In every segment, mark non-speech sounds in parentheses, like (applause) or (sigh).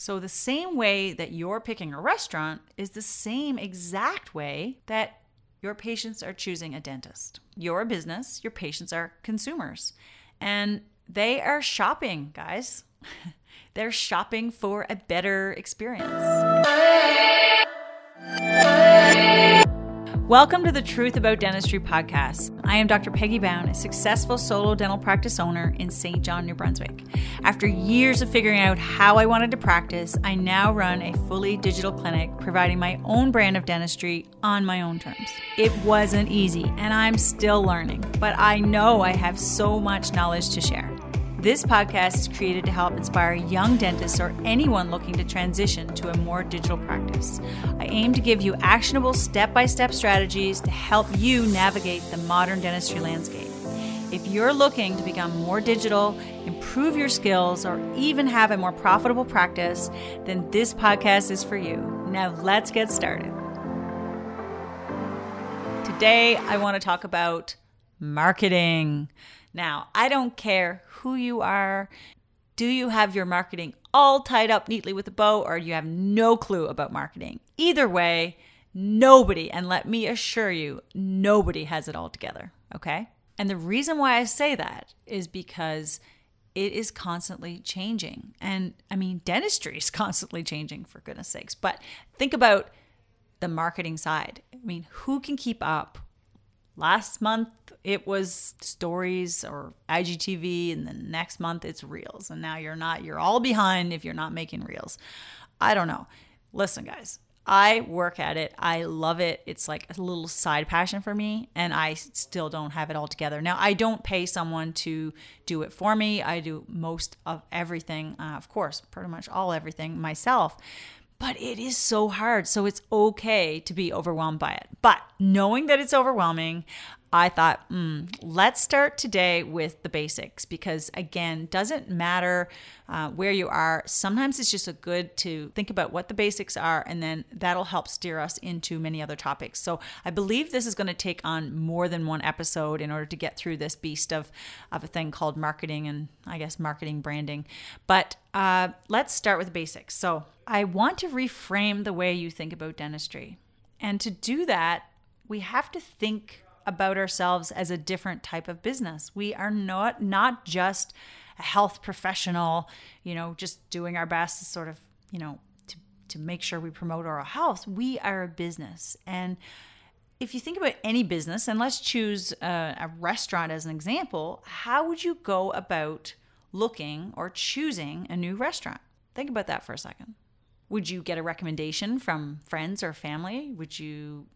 So, the same way that you're picking a restaurant is the same exact way that your patients are choosing a dentist. You're a business, your patients are consumers, and they are shopping, guys. (laughs) They're shopping for a better experience. Welcome to the Truth About Dentistry podcast. I am Dr. Peggy Bown, a successful solo dental practice owner in St. John, New Brunswick. After years of figuring out how I wanted to practice, I now run a fully digital clinic providing my own brand of dentistry on my own terms. It wasn't easy, and I'm still learning, but I know I have so much knowledge to share. This podcast is created to help inspire young dentists or anyone looking to transition to a more digital practice. I aim to give you actionable step by step strategies to help you navigate the modern dentistry landscape. If you're looking to become more digital, improve your skills, or even have a more profitable practice, then this podcast is for you. Now, let's get started. Today, I want to talk about marketing. Now, I don't care who you are. Do you have your marketing all tied up neatly with a bow, or you have no clue about marketing? Either way, nobody, and let me assure you, nobody has it all together, okay? And the reason why I say that is because it is constantly changing. And I mean, dentistry is (laughs) constantly changing, for goodness sakes. But think about the marketing side. I mean, who can keep up Last month it was stories or IGTV, and then next month it's reels. And now you're not, you're all behind if you're not making reels. I don't know. Listen, guys, I work at it. I love it. It's like a little side passion for me, and I still don't have it all together. Now, I don't pay someone to do it for me. I do most of everything, uh, of course, pretty much all everything myself but it is so hard. So it's okay to be overwhelmed by it. But knowing that it's overwhelming, I thought, mm, let's start today with the basics because, again, doesn't matter uh, where you are. Sometimes it's just a good to think about what the basics are, and then that'll help steer us into many other topics. So I believe this is going to take on more than one episode in order to get through this beast of, of a thing called marketing and I guess marketing branding. But uh, let's start with the basics. So I want to reframe the way you think about dentistry. And to do that, we have to think about ourselves as a different type of business. We are not not just a health professional, you know, just doing our best to sort of, you know, to to make sure we promote oral health. We are a business. And if you think about any business, and let's choose a, a restaurant as an example, how would you go about looking or choosing a new restaurant? Think about that for a second. Would you get a recommendation from friends or family? Would you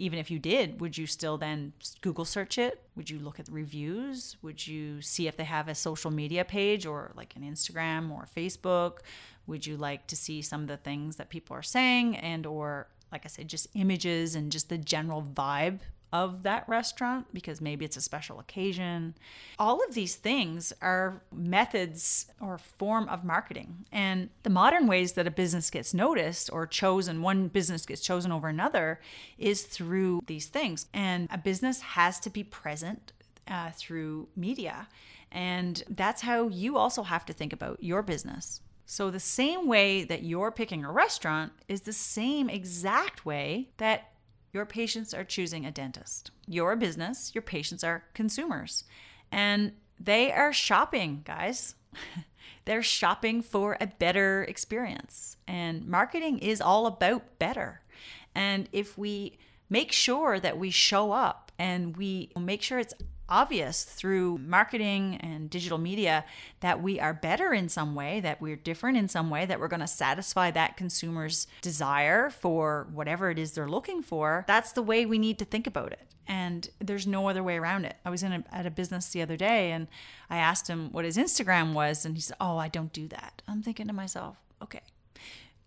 even if you did, would you still then Google search it? Would you look at the reviews? Would you see if they have a social media page or like an Instagram or Facebook? Would you like to see some of the things that people are saying and or like I said, just images and just the general vibe of that restaurant because maybe it's a special occasion. All of these things are methods or form of marketing. And the modern ways that a business gets noticed or chosen, one business gets chosen over another, is through these things. And a business has to be present uh, through media. And that's how you also have to think about your business. So, the same way that you're picking a restaurant is the same exact way that your patients are choosing a dentist. You're a business, your patients are consumers. And they are shopping, guys. (laughs) They're shopping for a better experience. And marketing is all about better. And if we make sure that we show up and we make sure it's obvious through marketing and digital media that we are better in some way, that we're different in some way, that we're going to satisfy that consumer's desire for whatever it is they're looking for, that's the way we need to think about it. And there's no other way around it. I was in a, at a business the other day and I asked him what his Instagram was, and he said, Oh, I don't do that. I'm thinking to myself, okay,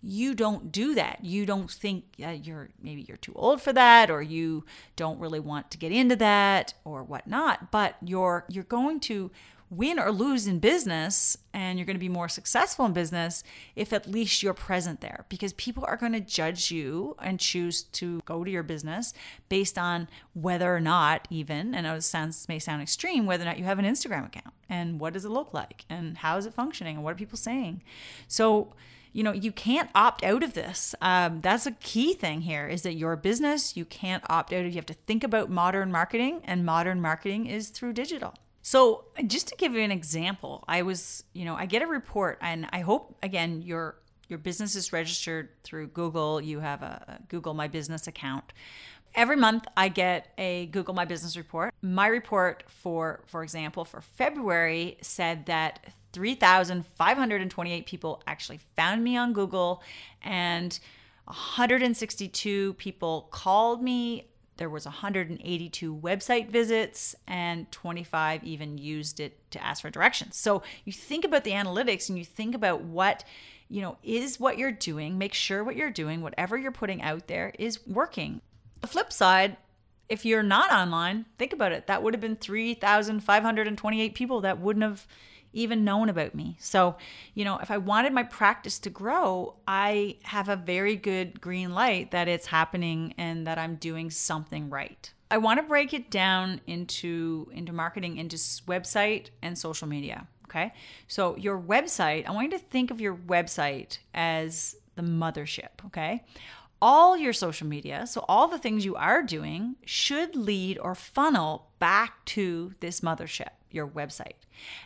you don't do that. You don't think uh, you're maybe you're too old for that, or you don't really want to get into that, or whatnot. But you're you're going to win or lose in business, and you're going to be more successful in business if at least you're present there, because people are going to judge you and choose to go to your business based on whether or not even, and it sounds may sound extreme, whether or not you have an Instagram account, and what does it look like, and how is it functioning, and what are people saying. So you know, you can't opt out of this. Um, that's a key thing here is that your business, you can't opt out of. You have to think about modern marketing, and modern marketing is through digital. So, just to give you an example, I was, you know, I get a report, and I hope again your your business is registered through Google. You have a Google My Business account. Every month, I get a Google My Business report. My report for, for example, for February said that 3,528 people actually found me on Google and 162 people called me. There was 182 website visits and 25 even used it to ask for directions. So you think about the analytics and you think about what you know is what you're doing, make sure what you're doing, whatever you're putting out there is working. The flip side, if you're not online, think about it. That would have been 3,528 people that wouldn't have even known about me. So, you know, if I wanted my practice to grow, I have a very good green light that it's happening and that I'm doing something right. I want to break it down into into marketing into website and social media, okay? So, your website, I want you to think of your website as the mothership, okay? All your social media, so all the things you are doing, should lead or funnel back to this mothership, your website.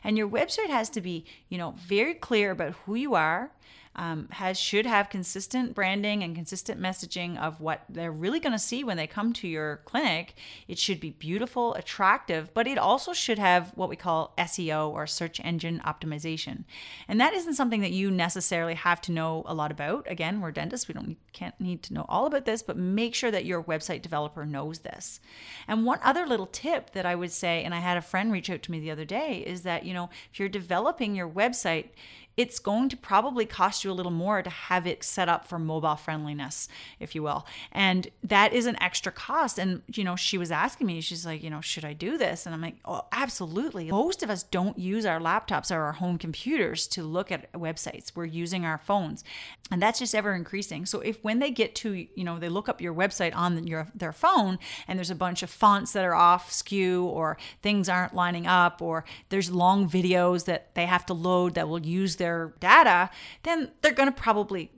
And your website has to be, you know, very clear about who you are, um, has should have consistent branding and consistent messaging of what they're really going to see when they come to your clinic. It should be beautiful, attractive, but it also should have what we call SEO or search engine optimization. And that isn't something that you necessarily have to know a lot about. Again, we're dentists; we don't can't need to know all about this, but make sure that your website developer knows this. And one other little tip that I would say, and I had a friend reach out to me the other day, is that you know if you're developing your website it's going to probably cost you a little more to have it set up for mobile friendliness, if you will. And that is an extra cost. And, you know, she was asking me, she's like, you know, should I do this? And I'm like, oh, absolutely. Most of us don't use our laptops or our home computers to look at websites. We're using our phones. And that's just ever increasing. So if when they get to, you know, they look up your website on your their phone and there's a bunch of fonts that are off skew or things aren't lining up or there's long videos that they have to load that will use their their data, then they're going to probably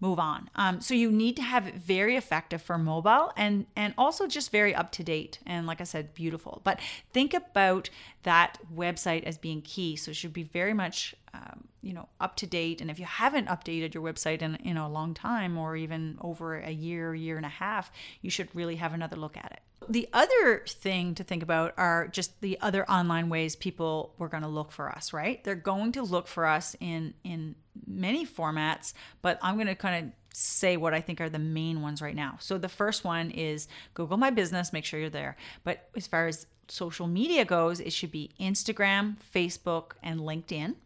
move on. Um, so you need to have it very effective for mobile and and also just very up to date and like I said, beautiful. But think about that website as being key. So it should be very much um, you know up to date. And if you haven't updated your website in in a long time or even over a year, year and a half, you should really have another look at it. The other thing to think about are just the other online ways people were going to look for us, right? They're going to look for us in in many formats, but I'm going to kind of say what I think are the main ones right now. So the first one is Google My Business, make sure you're there. But as far as social media goes, it should be Instagram, Facebook, and LinkedIn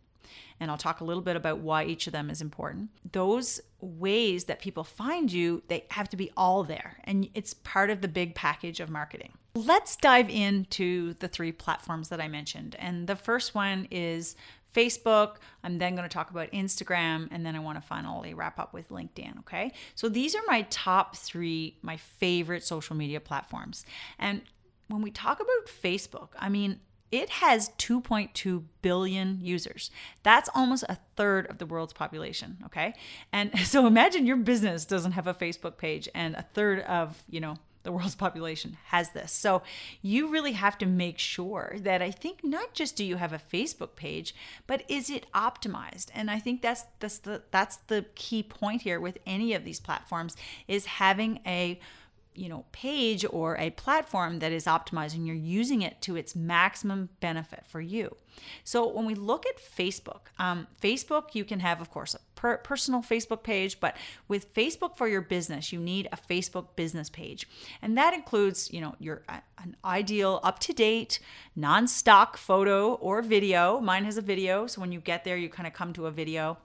and I'll talk a little bit about why each of them is important. Those ways that people find you, they have to be all there, and it's part of the big package of marketing. Let's dive into the three platforms that I mentioned. And the first one is Facebook. I'm then going to talk about Instagram, and then I want to finally wrap up with LinkedIn. Okay. So these are my top three, my favorite social media platforms. And when we talk about Facebook, I mean, it has 2.2 billion users. That's almost a third of the world's population, okay? And (laughs) so imagine your business doesn't have a Facebook page and a third of, you know, the world's (laughs) population has this. So you really have to make sure that I think not just do you have a Facebook page, but is it optimized? And I think that's that's the that's the key point here with any of these platforms is having a you know page or a platform that is optimized and you're using it to its maximum benefit for you so when we look at facebook um, facebook you can have of course per- personal facebook page but with facebook for your business you need a facebook business page. And that includes you know your uh, an ideal up-to-date non-stock photo or video. Mine has a video so when you get there you kind of come to a video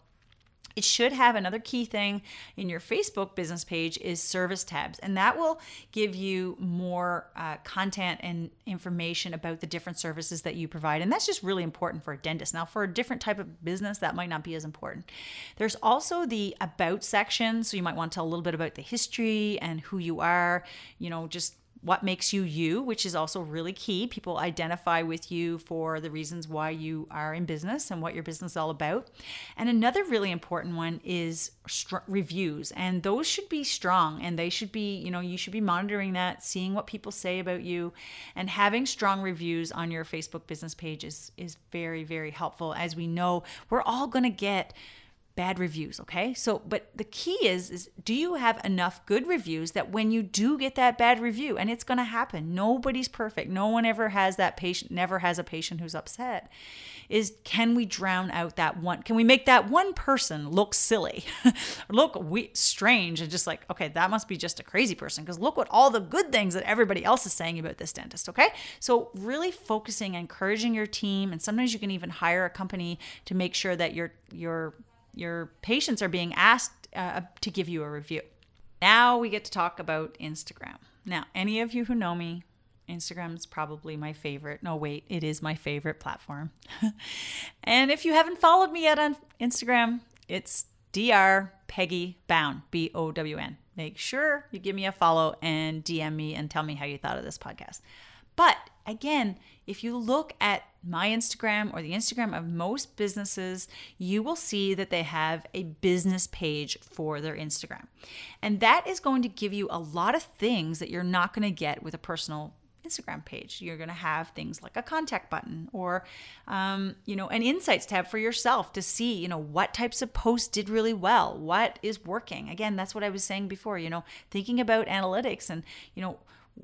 it should have another key thing in your Facebook business page is service tabs, and that will give you more uh, content and information about the different services that you provide. And that's just really important for a dentist. Now, for a different type of business, that might not be as important. There's also the about section, so you might want to tell a little bit about the history and who you are, you know, just what makes you you, which is also really key. People identify with you for the reasons why you are in business and what your business is all about. And another really important one is str- reviews, and those should be strong and they should be, you know, you should be monitoring that, seeing what people say about you, and having strong reviews on your Facebook business page is, is very, very helpful. As we know, we're all going to get bad reviews, okay? So, but the key is is do you have enough good reviews that when you do get that bad review and it's going to happen. Nobody's perfect. No one ever has that patient never has a patient who's upset. Is can we drown out that one? Can we make that one person look silly? (laughs) look we, strange and just like, okay, that must be just a crazy person because look what all the good things that everybody else is saying about this dentist, okay? So, really focusing encouraging your team and sometimes you can even hire a company to make sure that your your your patients are being asked uh, to give you a review. Now we get to talk about Instagram. Now, any of you who know me, Instagram is probably my favorite. No, wait, it is my favorite platform. (laughs) and if you haven't followed me yet on Instagram, it's Dr. Peggy Bown, B O W N. Make sure you give me a follow and DM me and tell me how you thought of this podcast. But again, if you look at my Instagram or the Instagram of most businesses, you will see that they have a business page for their Instagram. And that is going to give you a lot of things that you're not going to get with a personal Instagram page. You're going to have things like a contact button or, um, you know, an insights tab for yourself to see, you know, what types of posts did really well, what is working. Again, that's what I was saying before, you know, thinking about analytics and, you know,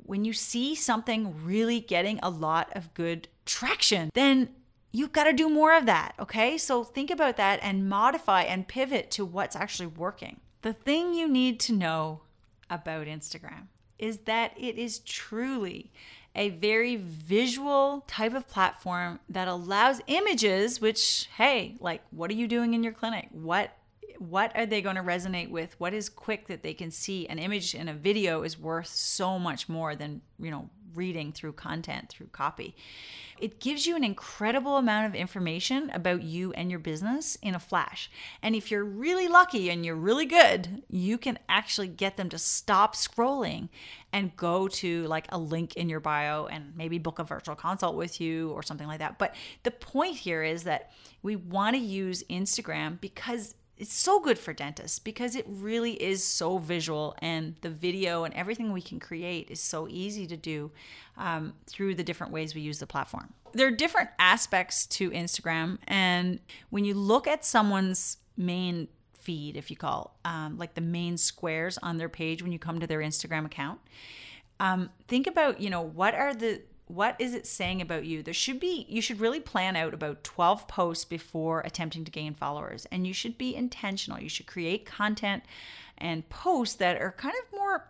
when you see something really getting a lot of good traction, then you've got to do more of that. Okay. So think about that and modify and pivot to what's actually working. The thing you need to know about Instagram is that it is truly a very visual type of platform that allows images which hey like what are you doing in your clinic what what are they going to resonate with? What is quick that they can see? An image in a video is worth so much more than you know reading through content through copy. It gives you an incredible amount of information about you and your business in a flash. And if you're really lucky and you're really good you can actually get them to stop scrolling and go to like a link in your bio and maybe book a virtual consult with you or something like that. But the point here is that we want to use instagram because it's so good for dentists because it really is so visual and the video and everything we can create is so easy to do um, through the different ways we use the platform. There are different aspects to instagram and when you look at someone's main feed if you call um, like the main squares on their page when you come to their instagram account um, think about you know what are the what is it saying about you? There should be, you should really plan out about 12 posts before attempting to gain followers. And you should be intentional. You should create content and posts that are kind of more,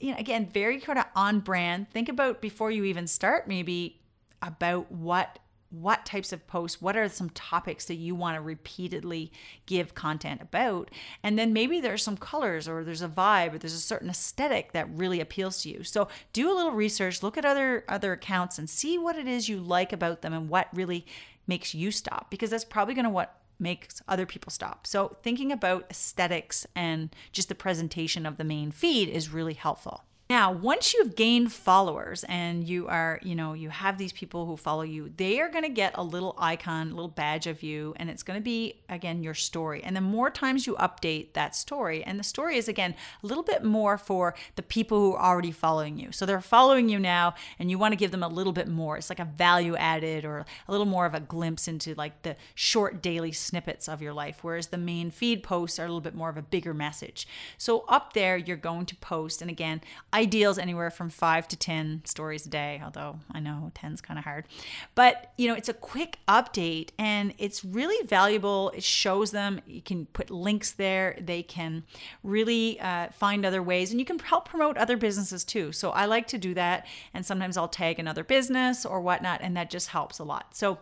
you know, again, very kind of on brand. Think about before you even start, maybe about what what types of posts, what are some topics that you want to repeatedly give content about. And then maybe there's some colors or there's a vibe or there's a certain aesthetic that really appeals to you. So do a little research, look at other other accounts and see what it is you like about them and what really makes you stop because that's probably going to what makes other people stop. So thinking about aesthetics and just the presentation of the main feed is really helpful. Now, once you've gained followers and you are, you know, you have these people who follow you, they are going to get a little icon, a little badge of you, and it's going to be, again, your story. And the more times you update that story, and the story is, again, a little bit more for the people who are already following you. So they're following you now, and you want to give them a little bit more. It's like a value added or a little more of a glimpse into like the short daily snippets of your life, whereas the main feed posts are a little bit more of a bigger message. So up there, you're going to post, and again, ideals anywhere from five to 10 stories a day, although I know 10 is kind of hard. But, you know, it's a quick update and it's really valuable. It shows them, you can put links there, they can really uh, find other ways, and you can help promote other businesses too. So I like to do that. And sometimes I'll tag another business or whatnot, and that just helps a lot. So,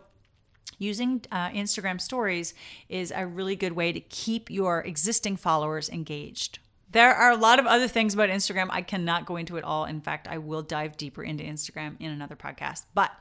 using uh, Instagram stories is a really good way to keep your existing followers engaged. There are a lot of other things about Instagram. I cannot go into it all. In fact, I will dive deeper into Instagram in another podcast. But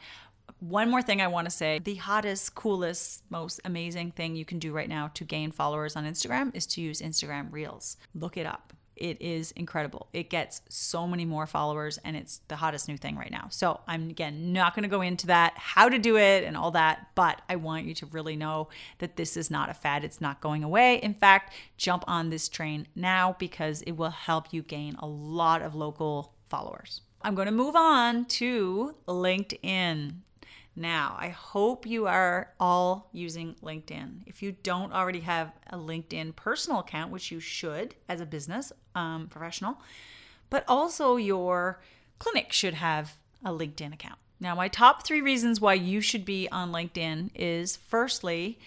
one more thing I want to say the hottest, coolest, most amazing thing you can do right now to gain followers on Instagram is to use Instagram Reels. Look it up. It is incredible. It gets so many more followers and it's the hottest new thing right now. So, I'm again not going to go into that, how to do it and all that, but I want you to really know that this is not a fad. It's not going away. In fact, jump on this train now because it will help you gain a lot of local followers. I'm going to move on to LinkedIn. Now, I hope you are all using LinkedIn. If you don't already have a LinkedIn personal account, which you should as a business um, professional, but also your clinic should have a LinkedIn account. Now, my top three reasons why you should be on LinkedIn is firstly,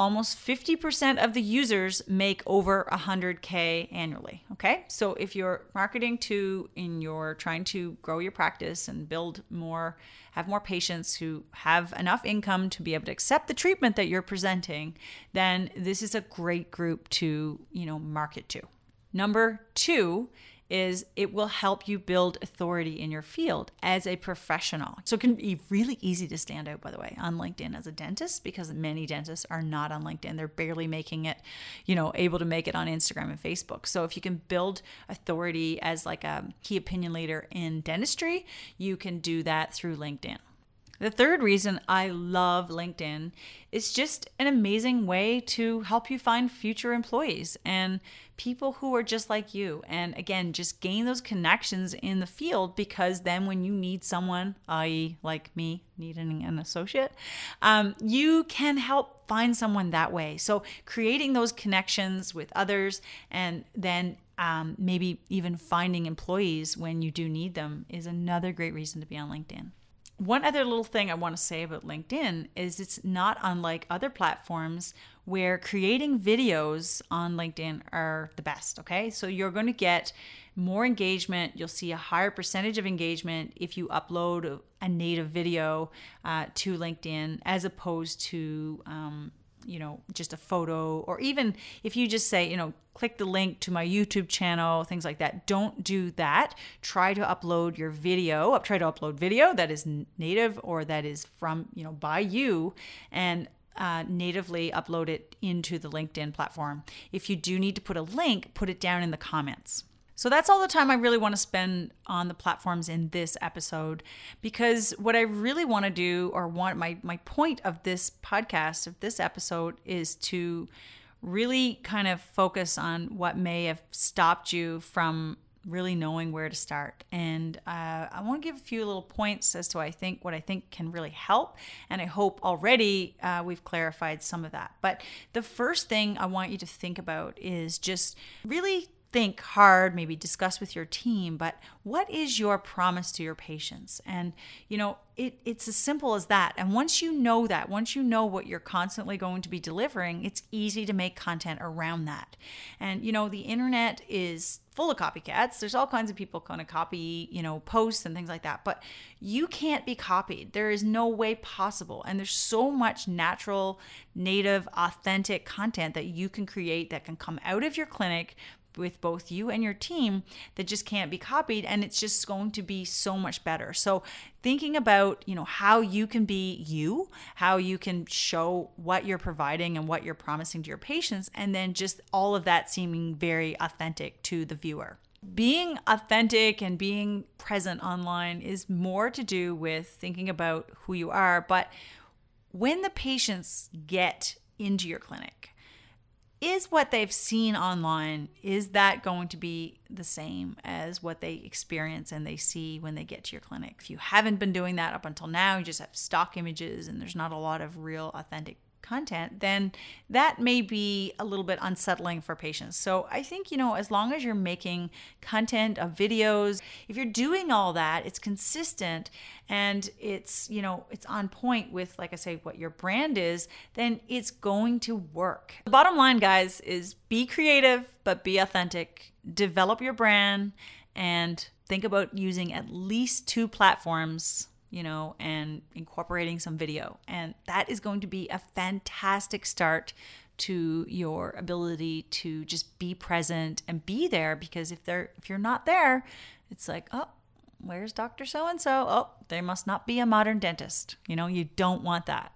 almost 50% of the users make over 100k annually okay? So if you're marketing to in your trying to grow your practice and build more have more patients who have enough income to be able to accept the treatment that you're presenting then this is a great group to you know market to. Number 2 is it will help you build authority in your field as a professional. So it can be really easy to stand out, by the way, on LinkedIn as a dentist because many dentists are not on LinkedIn. They're barely making it, you know, able to make it on Instagram and Facebook. So if you can build authority as like a key opinion leader in dentistry, you can do that through LinkedIn. The third reason I love LinkedIn is just an amazing way to help you find future employees and people who are just like you. And again, just gain those connections in the field because then when you need someone, i.e., like me, needing an associate, um, you can help find someone that way. So creating those connections with others and then um, maybe even finding employees when you do need them is another great reason to be on LinkedIn one other little thing I want to say about LinkedIn is it's not unlike other platforms where creating videos on LinkedIn are the best. Okay. So you're going to get more engagement. You'll see a higher percentage of engagement if you upload a native video uh, to LinkedIn as opposed to um, you know, just a photo, or even if you just say, you know, click the link to my YouTube channel, things like that. Don't do that. Try to upload your video. Try to upload video that is native or that is from, you know, by you and uh, natively upload it into the LinkedIn platform. If you do need to put a link, put it down in the comments. So that's all the time I really want to spend on the platforms in this episode because what I really want to do or want my my point of this podcast of this episode is to really kind of focus on what may have stopped you from really knowing where to start. And uh, I want to give a few little points as to I think what I think can really help. And I hope already uh, we've clarified some of that. But the first thing I want you to think about is just really think hard, maybe discuss with your team, but what is your promise to your patients? And, you know, it, it's as simple as that. And once you know that, once you know what you're constantly going to be delivering, it's easy to make content around that. And, you know, the internet is full of copycats. There's all kinds of people kind of copy, you know, posts and things like that, but you can't be copied. There is no way possible. And there's so much natural, native, authentic content that you can create that can come out of your clinic with both you and your team that just can't be copied and it's just going to be so much better. So thinking about, you know, how you can be you, how you can show what you're providing and what you're promising to your patients and then just all of that seeming very authentic to the viewer. Being authentic and being present online is more to do with thinking about who you are, but when the patients get into your clinic, is what they've seen online is that going to be the same as what they experience and they see when they get to your clinic? If you haven't been doing that up until now you just have stock images and there's not a lot of real authentic content, then that may be a little bit unsettling for patients. So I think, you know, as long as you're making content of videos, if you're doing all that, it's consistent and it's, you know, it's on point with, like I say, what your brand is, then it's going to work. The bottom line, guys, is be creative, but be authentic. Develop your brand and think about using at least two platforms you know, and incorporating some video. And that is going to be a fantastic start to your ability to just be present and be there because if they're if you're not there, it's like, "Oh, where's Dr. So and so? Oh, they must not be a modern dentist." You know, you don't want that.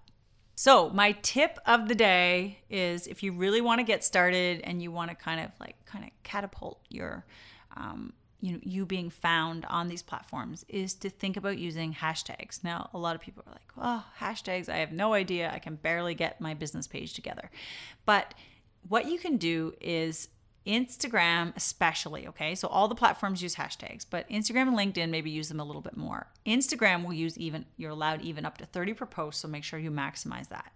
So, my tip of the day is if you really want to get started and you want to kind of like kind of catapult your um, you know you being found on these platforms is to think about using hashtags. Now, a lot of people are like, "Oh, hashtags, I have no idea. I can barely get my business page together." But what you can do is Instagram, especially, okay? So all the platforms use hashtags, but Instagram and LinkedIn maybe use them a little bit more. Instagram will use even, you're allowed even up to 30 per post, so make sure you maximize that.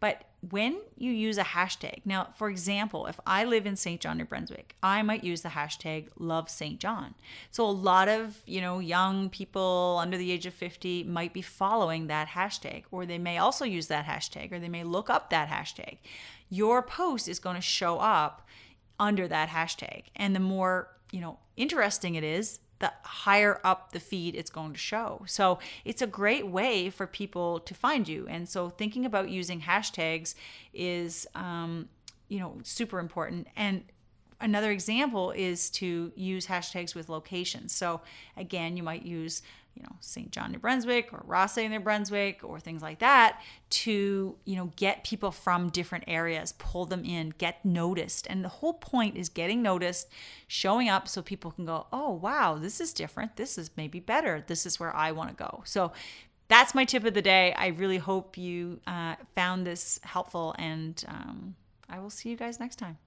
But when you use a hashtag, now, for example, if I live in St. John, New Brunswick, I might use the hashtag love St. John. So a lot of, you know, young people under the age of 50 might be following that hashtag, or they may also use that hashtag, or they may look up that hashtag. Your post is going to show up under that hashtag. And the more, you know, interesting it is, the higher up the feed it's going to show. So it's a great way for people to find you. And so thinking about using hashtags is, um, you know, super important. And another example is to use hashtags with locations. So again, you might use you know St. John, New Brunswick, or Rothesay, New Brunswick, or things like that, to you know get people from different areas, pull them in, get noticed, and the whole point is getting noticed, showing up, so people can go, oh wow, this is different, this is maybe better, this is where I want to go. So that's my tip of the day. I really hope you uh, found this helpful, and um, I will see you guys next time.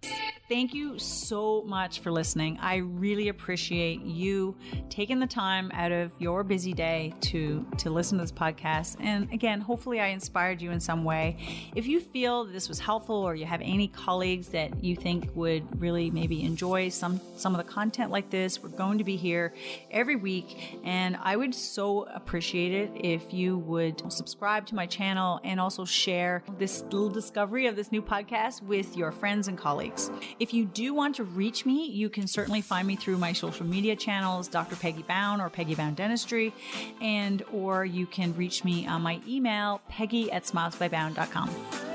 Thank you so much for listening. I really appreciate you taking the time out of your busy day to to listen to this podcast. And again, hopefully I inspired you in some way. If you feel this was helpful or you have any colleagues that you think would really maybe enjoy some some of the content like this, we're going to be here every week and I would so appreciate it if you would subscribe to my channel and also share this little discovery of this new podcast with your friends and colleagues. If you do want to reach me, you can certainly find me through my social media channels, Dr. Peggy Bown or Peggy Bown Dentistry, and or you can reach me on my email, peggy at smilesbybown.com.